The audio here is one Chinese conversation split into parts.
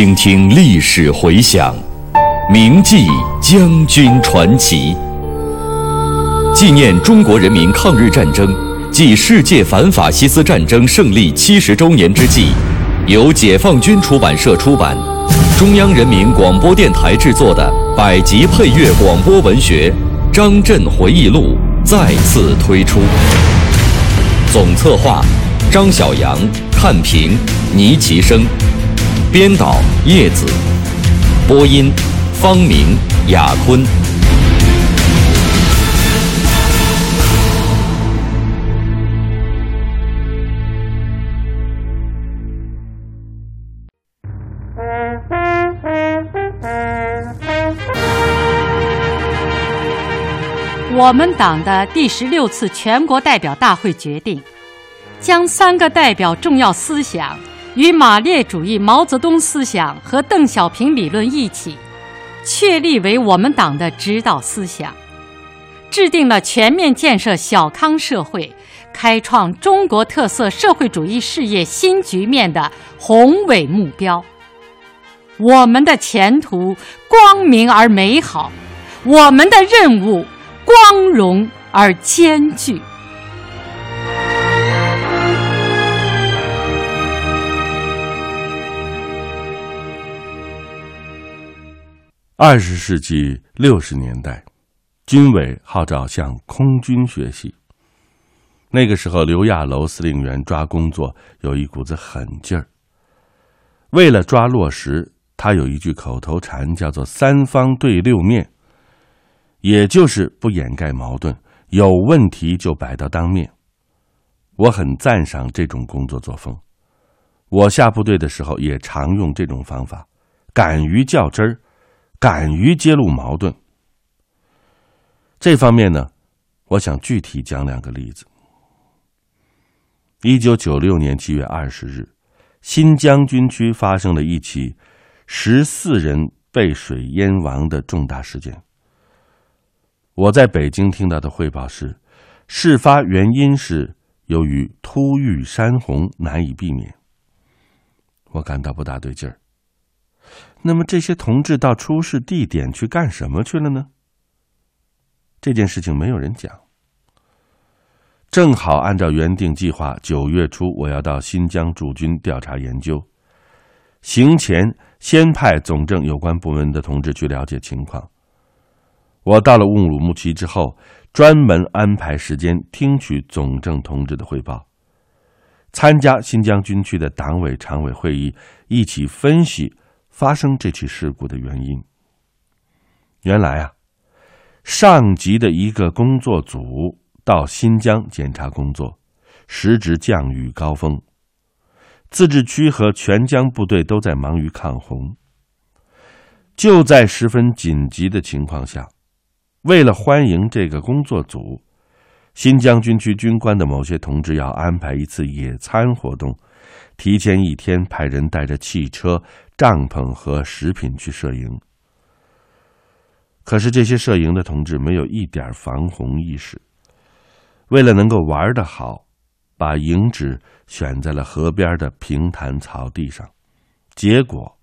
倾听历史回响，铭记将军传奇。纪念中国人民抗日战争暨世界反法西斯战争胜利七十周年之际，由解放军出版社出版、中央人民广播电台制作的百集配乐广播文学《张震回忆录》再次推出。总策划：张晓阳、看评：倪其生。编导叶子，播音方明、雅坤。我们党的第十六次全国代表大会决定，将三个代表重要思想。与马列主义毛泽东思想和邓小平理论一起，确立为我们党的指导思想，制定了全面建设小康社会、开创中国特色社会主义事业新局面的宏伟目标。我们的前途光明而美好，我们的任务光荣而艰巨。二十世纪六十年代，军委号召向空军学习。那个时候，刘亚楼司令员抓工作有一股子狠劲儿。为了抓落实，他有一句口头禅，叫做“三方对六面”，也就是不掩盖矛盾，有问题就摆到当面。我很赞赏这种工作作风。我下部队的时候也常用这种方法，敢于较真儿。敢于揭露矛盾，这方面呢，我想具体讲两个例子。一九九六年七月二十日，新疆军区发生了一起十四人被水淹亡的重大事件。我在北京听到的汇报是，事发原因是由于突遇山洪难以避免。我感到不大对劲儿。那么这些同志到出事地点去干什么去了呢？这件事情没有人讲。正好按照原定计划，九月初我要到新疆驻军调查研究。行前先派总政有关部门的同志去了解情况。我到了乌鲁木齐之后，专门安排时间听取总政同志的汇报，参加新疆军区的党委常委会议，一起分析。发生这起事故的原因，原来啊，上级的一个工作组到新疆检查工作，时值降雨高峰，自治区和全疆部队都在忙于抗洪。就在十分紧急的情况下，为了欢迎这个工作组，新疆军区军官的某些同志要安排一次野餐活动，提前一天派人带着汽车。帐篷和食品去摄影，可是这些摄影的同志没有一点防洪意识。为了能够玩得好，把营址选在了河边的平坦草地上。结果，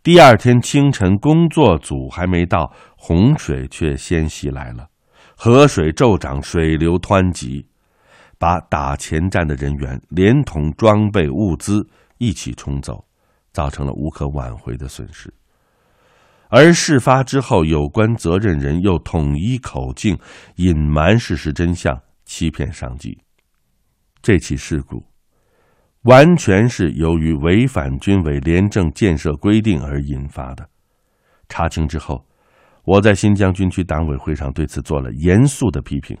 第二天清晨，工作组还没到，洪水却先袭来了，河水骤涨，水流湍急，把打前站的人员连同装备物资一起冲走。造成了无可挽回的损失，而事发之后，有关责任人又统一口径，隐瞒事实真相，欺骗上级。这起事故完全是由于违反军委廉政建设规定而引发的。查清之后，我在新疆军区党委会上对此做了严肃的批评，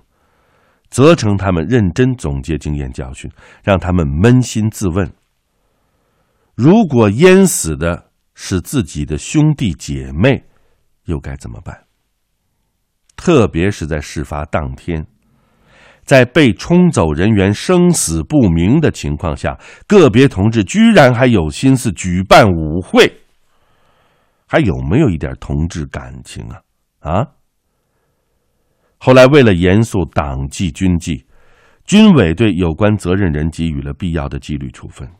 责成他们认真总结经验教训，让他们扪心自问。如果淹死的是自己的兄弟姐妹，又该怎么办？特别是在事发当天，在被冲走人员生死不明的情况下，个别同志居然还有心思举办舞会，还有没有一点同志感情啊？啊！后来为了严肃党纪军纪，军委对有关责任人给予了必要的纪律处分。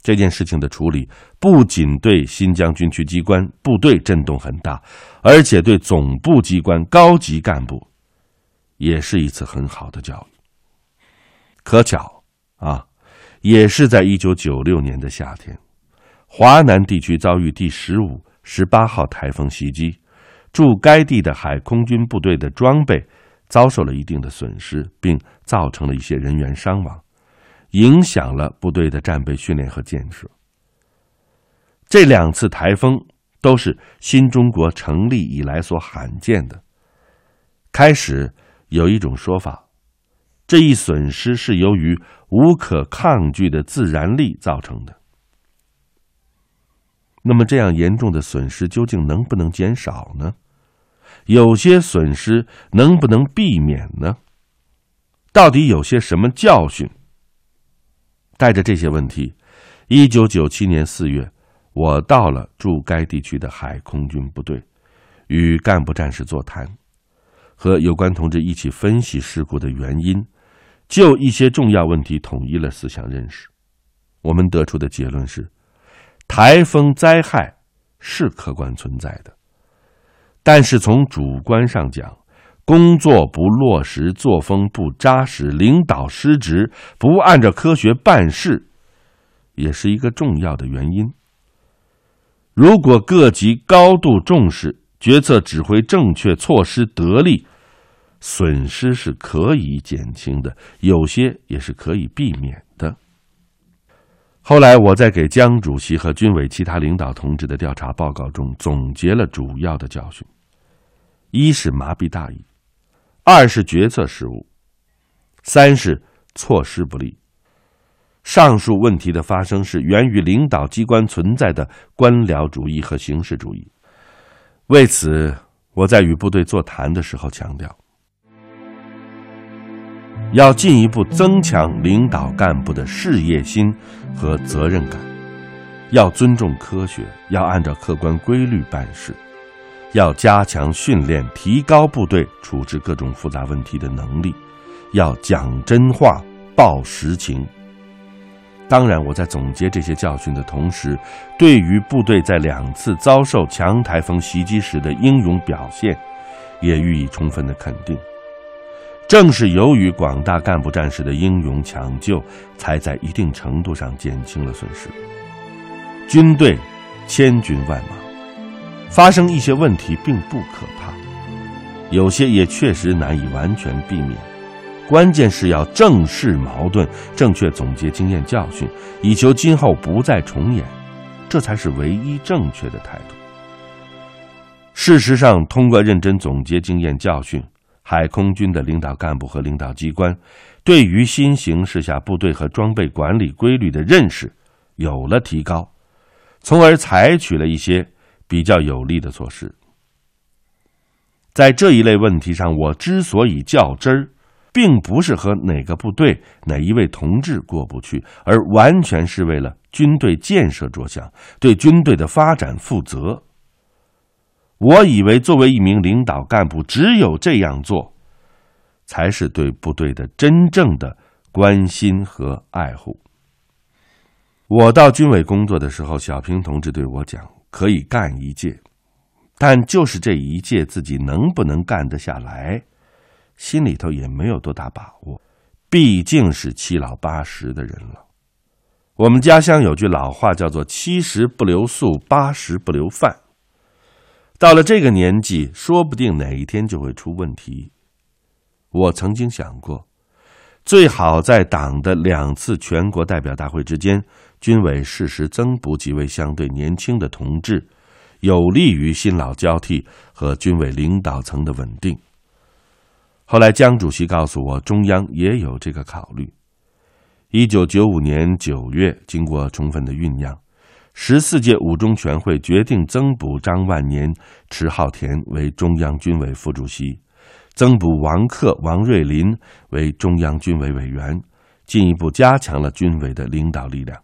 这件事情的处理不仅对新疆军区机关部队震动很大，而且对总部机关高级干部也是一次很好的教育。可巧啊，也是在一九九六年的夏天，华南地区遭遇第十五、十八号台风袭击，驻该地的海空军部队的装备遭受了一定的损失，并造成了一些人员伤亡。影响了部队的战备训练和建设。这两次台风都是新中国成立以来所罕见的。开始有一种说法，这一损失是由于无可抗拒的自然力造成的。那么，这样严重的损失究竟能不能减少呢？有些损失能不能避免呢？到底有些什么教训？带着这些问题，一九九七年四月，我到了驻该地区的海空军部队，与干部战士座谈，和有关同志一起分析事故的原因，就一些重要问题统一了思想认识。我们得出的结论是：台风灾害是客观存在的，但是从主观上讲。工作不落实，作风不扎实，领导失职，不按照科学办事，也是一个重要的原因。如果各级高度重视，决策指挥正确，措施得力，损失是可以减轻的，有些也是可以避免的。后来我在给江主席和军委其他领导同志的调查报告中总结了主要的教训：一是麻痹大意。二是决策失误，三是措施不力。上述问题的发生是源于领导机关存在的官僚主义和形式主义。为此，我在与部队座谈的时候强调，要进一步增强领导干部的事业心和责任感，要尊重科学，要按照客观规律办事。要加强训练，提高部队处置各种复杂问题的能力；要讲真话，报实情。当然，我在总结这些教训的同时，对于部队在两次遭受强台风袭击时的英勇表现，也予以充分的肯定。正是由于广大干部战士的英勇抢救，才在一定程度上减轻了损失。军队千军万马。发生一些问题并不可怕，有些也确实难以完全避免。关键是要正视矛盾，正确总结经验教训，以求今后不再重演，这才是唯一正确的态度。事实上，通过认真总结经验教训，海空军的领导干部和领导机关对于新形势下部队和装备管理规律的认识有了提高，从而采取了一些。比较有利的措施，在这一类问题上，我之所以较真儿，并不是和哪个部队、哪一位同志过不去，而完全是为了军队建设着想，对军队的发展负责。我以为，作为一名领导干部，只有这样做，才是对部队的真正的关心和爱护。我到军委工作的时候，小平同志对我讲。可以干一届，但就是这一届自己能不能干得下来，心里头也没有多大把握。毕竟是七老八十的人了。我们家乡有句老话叫做“七十不留宿，八十不留饭”。到了这个年纪，说不定哪一天就会出问题。我曾经想过，最好在党的两次全国代表大会之间。军委适时增补几位相对年轻的同志，有利于新老交替和军委领导层的稳定。后来江主席告诉我，中央也有这个考虑。一九九五年九月，经过充分的酝酿，十四届五中全会决定增补张万年、迟浩田为中央军委副主席，增补王克、王瑞林为中央军委委员，进一步加强了军委的领导力量。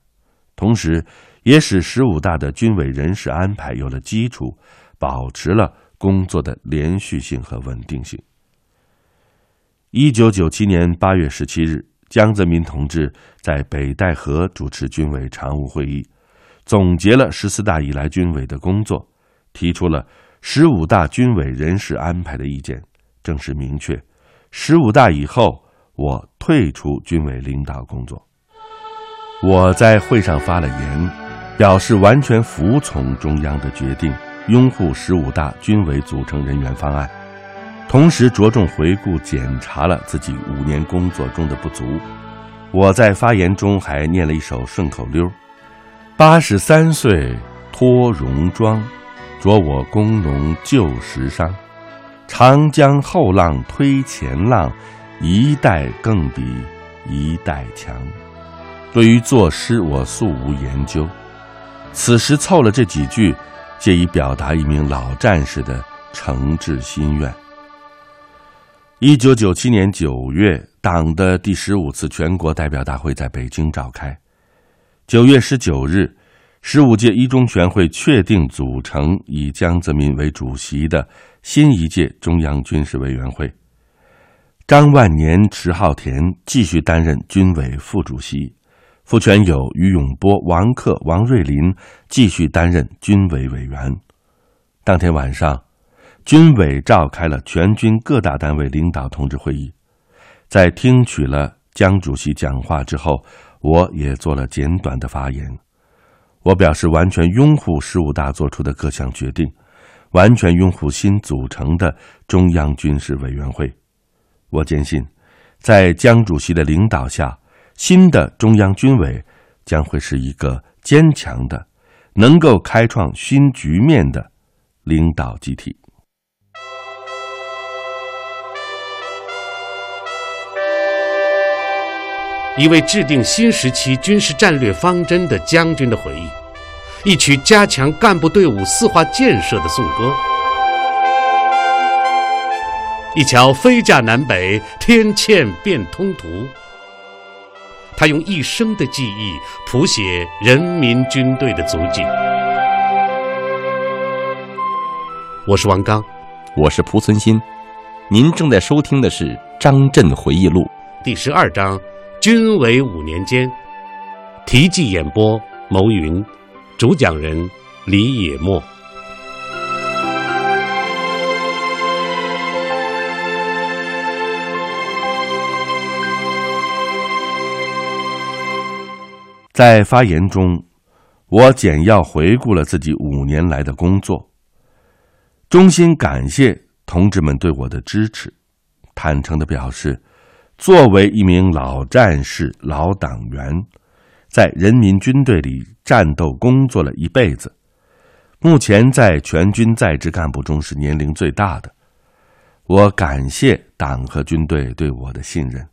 同时，也使十五大的军委人事安排有了基础，保持了工作的连续性和稳定性。一九九七年八月十七日，江泽民同志在北戴河主持军委常务会议，总结了十四大以来军委的工作，提出了十五大军委人事安排的意见，正式明确，十五大以后我退出军委领导工作。我在会上发了言，表示完全服从中央的决定，拥护十五大军委组成人员方案。同时着重回顾检查了自己五年工作中的不足。我在发言中还念了一首顺口溜：“八十三岁脱戎装，着我工农旧时裳。长江后浪推前浪，一代更比一代强。”对于作诗，我素无研究，此时凑了这几句，借以表达一名老战士的诚挚心愿。一九九七年九月，党的第十五次全国代表大会在北京召开。九月十九日，十五届一中全会确定组成以江泽民为主席的新一届中央军事委员会。张万年、迟浩田继续担任军委副主席，傅全友、于永波、王克、王瑞林继续担任军委委员。当天晚上。军委召开了全军各大单位领导同志会议，在听取了江主席讲话之后，我也做了简短的发言。我表示完全拥护十五大作出的各项决定，完全拥护新组成的中央军事委员会。我坚信，在江主席的领导下，新的中央军委将会是一个坚强的、能够开创新局面的领导集体。一位制定新时期军事战略方针的将军的回忆，一曲加强干部队伍四化建设的颂歌，一桥飞架南北，天堑变通途。他用一生的记忆谱写人民军队的足迹。我是王刚，我是蒲存昕，您正在收听的是《张震回忆录》第十二章。军委五年间，题记演播：牟云，主讲人李野墨。在发言中，我简要回顾了自己五年来的工作，衷心感谢同志们对我的支持，坦诚的表示。作为一名老战士、老党员，在人民军队里战斗工作了一辈子，目前在全军在职干部中是年龄最大的。我感谢党和军队对我的信任，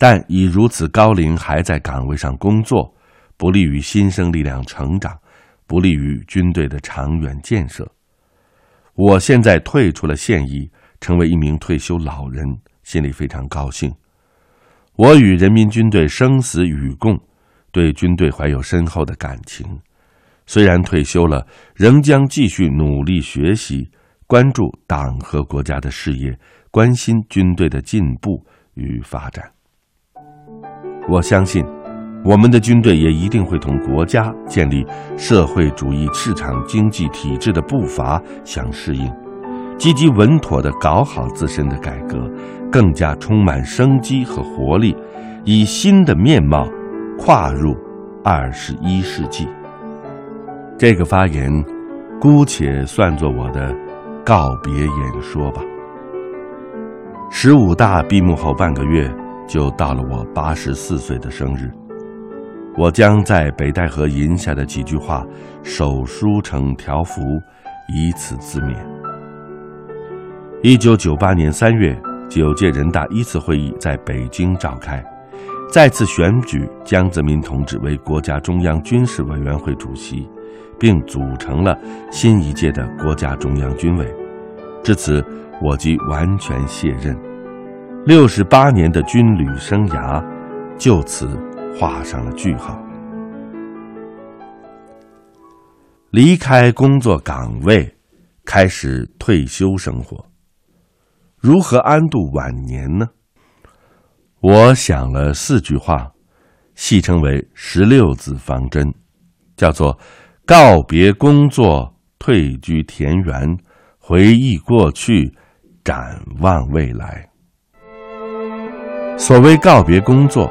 但以如此高龄还在岗位上工作，不利于新生力量成长，不利于军队的长远建设。我现在退出了现役，成为一名退休老人。心里非常高兴，我与人民军队生死与共，对军队怀有深厚的感情。虽然退休了，仍将继续努力学习，关注党和国家的事业，关心军队的进步与发展。我相信，我们的军队也一定会同国家建立社会主义市场经济体制的步伐相适应。积极稳妥地搞好自身的改革，更加充满生机和活力，以新的面貌跨入二十一世纪。这个发言，姑且算作我的告别演说吧。十五大闭幕后半个月，就到了我八十四岁的生日，我将在北戴河吟下的几句话手书成条幅，以此自勉。一九九八年三月，九届人大一次会议在北京召开，再次选举江泽民同志为国家中央军事委员会主席，并组成了新一届的国家中央军委。至此，我即完全卸任，六十八年的军旅生涯就此画上了句号。离开工作岗位，开始退休生活。如何安度晚年呢？我想了四句话，戏称为“十六字方针”，叫做“告别工作，退居田园，回忆过去，展望未来”。所谓告别工作，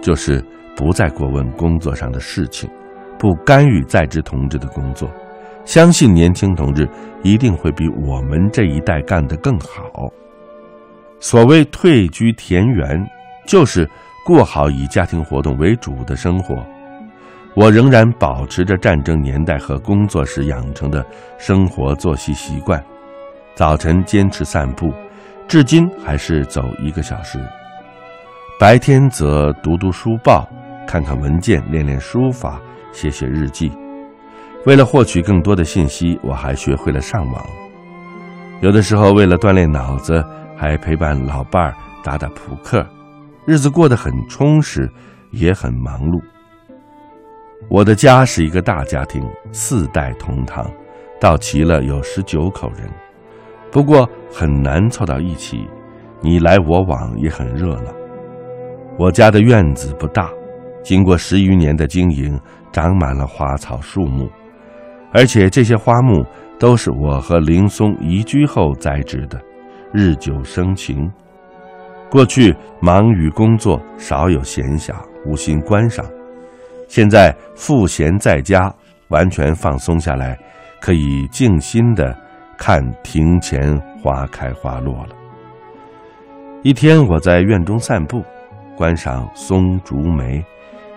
就是不再过问工作上的事情，不干预在职同志的工作。相信年轻同志一定会比我们这一代干得更好。所谓退居田园，就是过好以家庭活动为主的生活。我仍然保持着战争年代和工作时养成的生活作息习惯，早晨坚持散步，至今还是走一个小时。白天则读读书报，看看文件，练练书法，写写日记。为了获取更多的信息，我还学会了上网。有的时候，为了锻炼脑子，还陪伴老伴儿打打扑克，日子过得很充实，也很忙碌。我的家是一个大家庭，四代同堂，到齐了有十九口人，不过很难凑到一起，你来我往也很热闹。我家的院子不大，经过十余年的经营，长满了花草树木。而且这些花木都是我和林松移居后栽植的，日久生情。过去忙于工作，少有闲暇，无心观赏。现在赋闲在家，完全放松下来，可以静心的看庭前花开花落了。一天，我在院中散步，观赏松竹梅，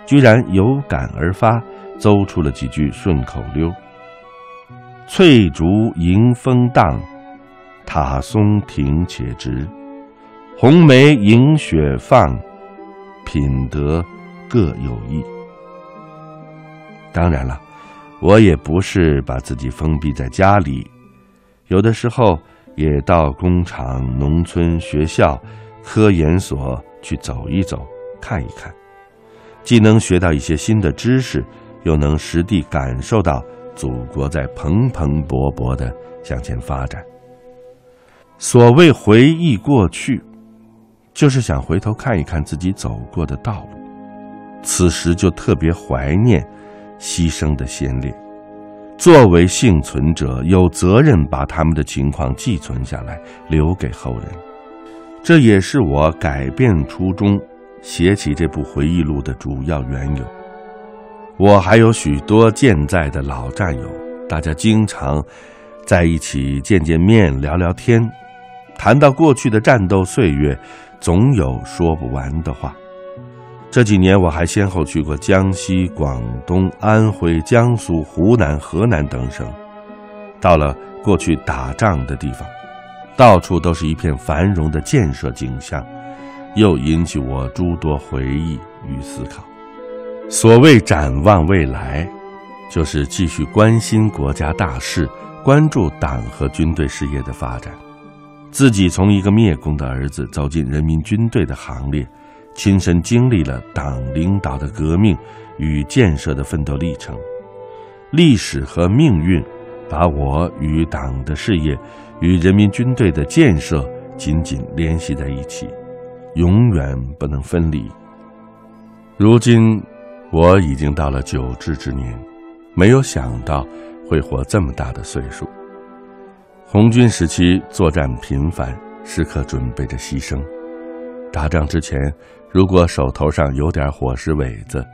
居然有感而发，诌出了几句顺口溜。翠竹迎风荡，塔松挺且直。红梅迎雪放，品德各有异。当然了，我也不是把自己封闭在家里，有的时候也到工厂、农村、学校、科研所去走一走、看一看，既能学到一些新的知识，又能实地感受到。祖国在蓬蓬勃勃的向前发展。所谓回忆过去，就是想回头看一看自己走过的道路。此时就特别怀念牺牲的先烈。作为幸存者，有责任把他们的情况寄存下来，留给后人。这也是我改变初衷，写起这部回忆录的主要缘由。我还有许多健在的老战友，大家经常在一起见见面、聊聊天，谈到过去的战斗岁月，总有说不完的话。这几年我还先后去过江西、广东、安徽、江苏、湖南、河南等省，到了过去打仗的地方，到处都是一片繁荣的建设景象，又引起我诸多回忆与思考。所谓展望未来，就是继续关心国家大事，关注党和军队事业的发展。自己从一个灭共的儿子走进人民军队的行列，亲身经历了党领导的革命与建设的奋斗历程。历史和命运，把我与党的事业、与人民军队的建设紧紧联系在一起，永远不能分离。如今。我已经到了九至之年，没有想到会活这么大的岁数。红军时期作战频繁，时刻准备着牺牲。打仗之前，如果手头上有点伙食尾子，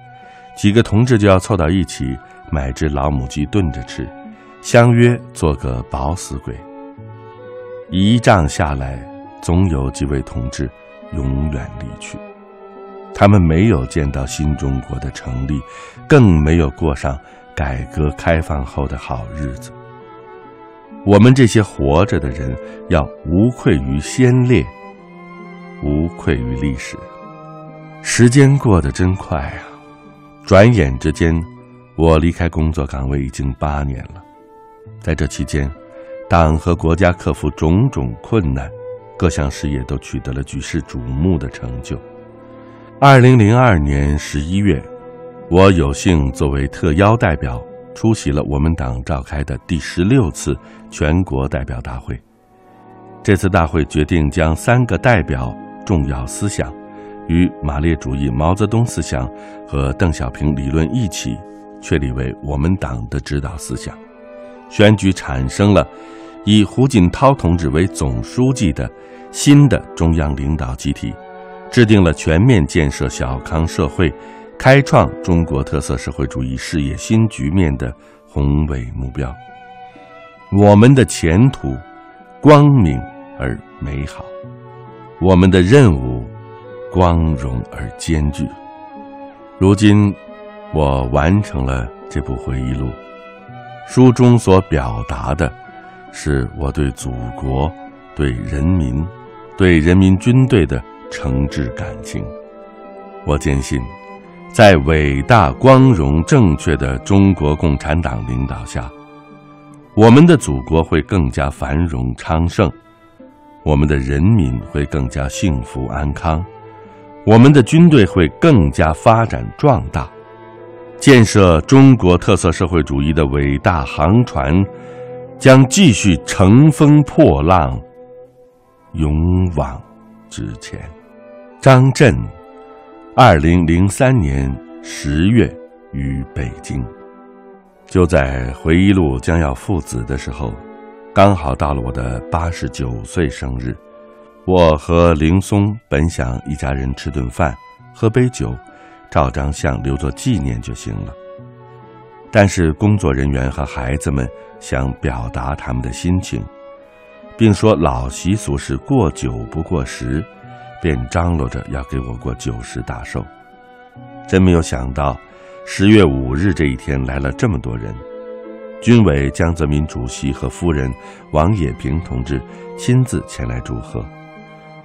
几个同志就要凑到一起买只老母鸡炖着吃，相约做个饱死鬼。一仗下来，总有几位同志永远离去。他们没有见到新中国的成立，更没有过上改革开放后的好日子。我们这些活着的人，要无愧于先烈，无愧于历史。时间过得真快啊！转眼之间，我离开工作岗位已经八年了。在这期间，党和国家克服种种困难，各项事业都取得了举世瞩目的成就。二零零二年十一月，我有幸作为特邀代表出席了我们党召开的第十六次全国代表大会。这次大会决定将三个代表重要思想与马列主义毛泽东思想和邓小平理论一起，确立为我们党的指导思想。选举产生了以胡锦涛同志为总书记的新的中央领导集体，制定了全面建设小康社会、开创中国特色社会主义事业新局面的宏伟目标。我们的前途光明而美好，我们的任务光荣而艰巨。如今，我完成了这部回忆录。书中所表达的，是我对祖国、对人民、对人民军队的诚挚感情。我坚信，在伟大、光荣、正确的中国共产党领导下，我们的祖国会更加繁荣昌盛，我们的人民会更加幸福安康，我们的军队会更加发展壮大。建设中国特色社会主义的伟大航船，将继续乘风破浪，勇往直前。张震，二零零三年十月于北京。就在回忆录将要父子的时候，刚好到了我的八十九岁生日。我和林松本想一家人吃顿饭，喝杯酒。照张相留作纪念就行了。但是工作人员和孩子们想表达他们的心情，并说老习俗是过九不过十，便张罗着要给我过九十大寿。真没有想到，十月五日这一天来了这么多人。军委江泽民主席和夫人王冶平同志亲自前来祝贺。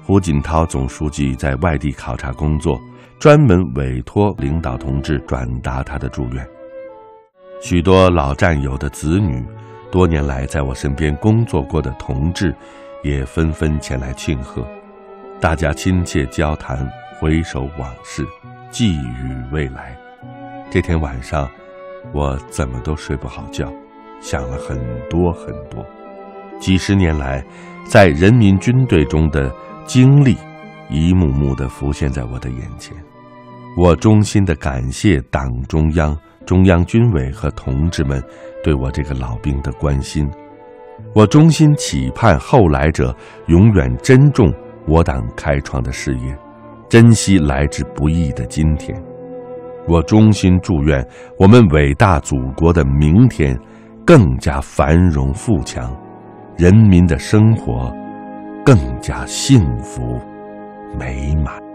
胡锦涛总书记在外地考察工作。专门委托领导同志转达他的祝愿。许多老战友的子女，多年来在我身边工作过的同志，也纷纷前来庆贺。大家亲切交谈，回首往事，寄予未来。这天晚上，我怎么都睡不好觉，想了很多很多。几十年来，在人民军队中的经历，一幕幕的浮现在我的眼前。我衷心的感谢党中央、中央军委和同志们对我这个老兵的关心。我衷心期盼后来者永远珍重我党开创的事业，珍惜来之不易的今天。我衷心祝愿我们伟大祖国的明天更加繁荣富强，人民的生活更加幸福美满。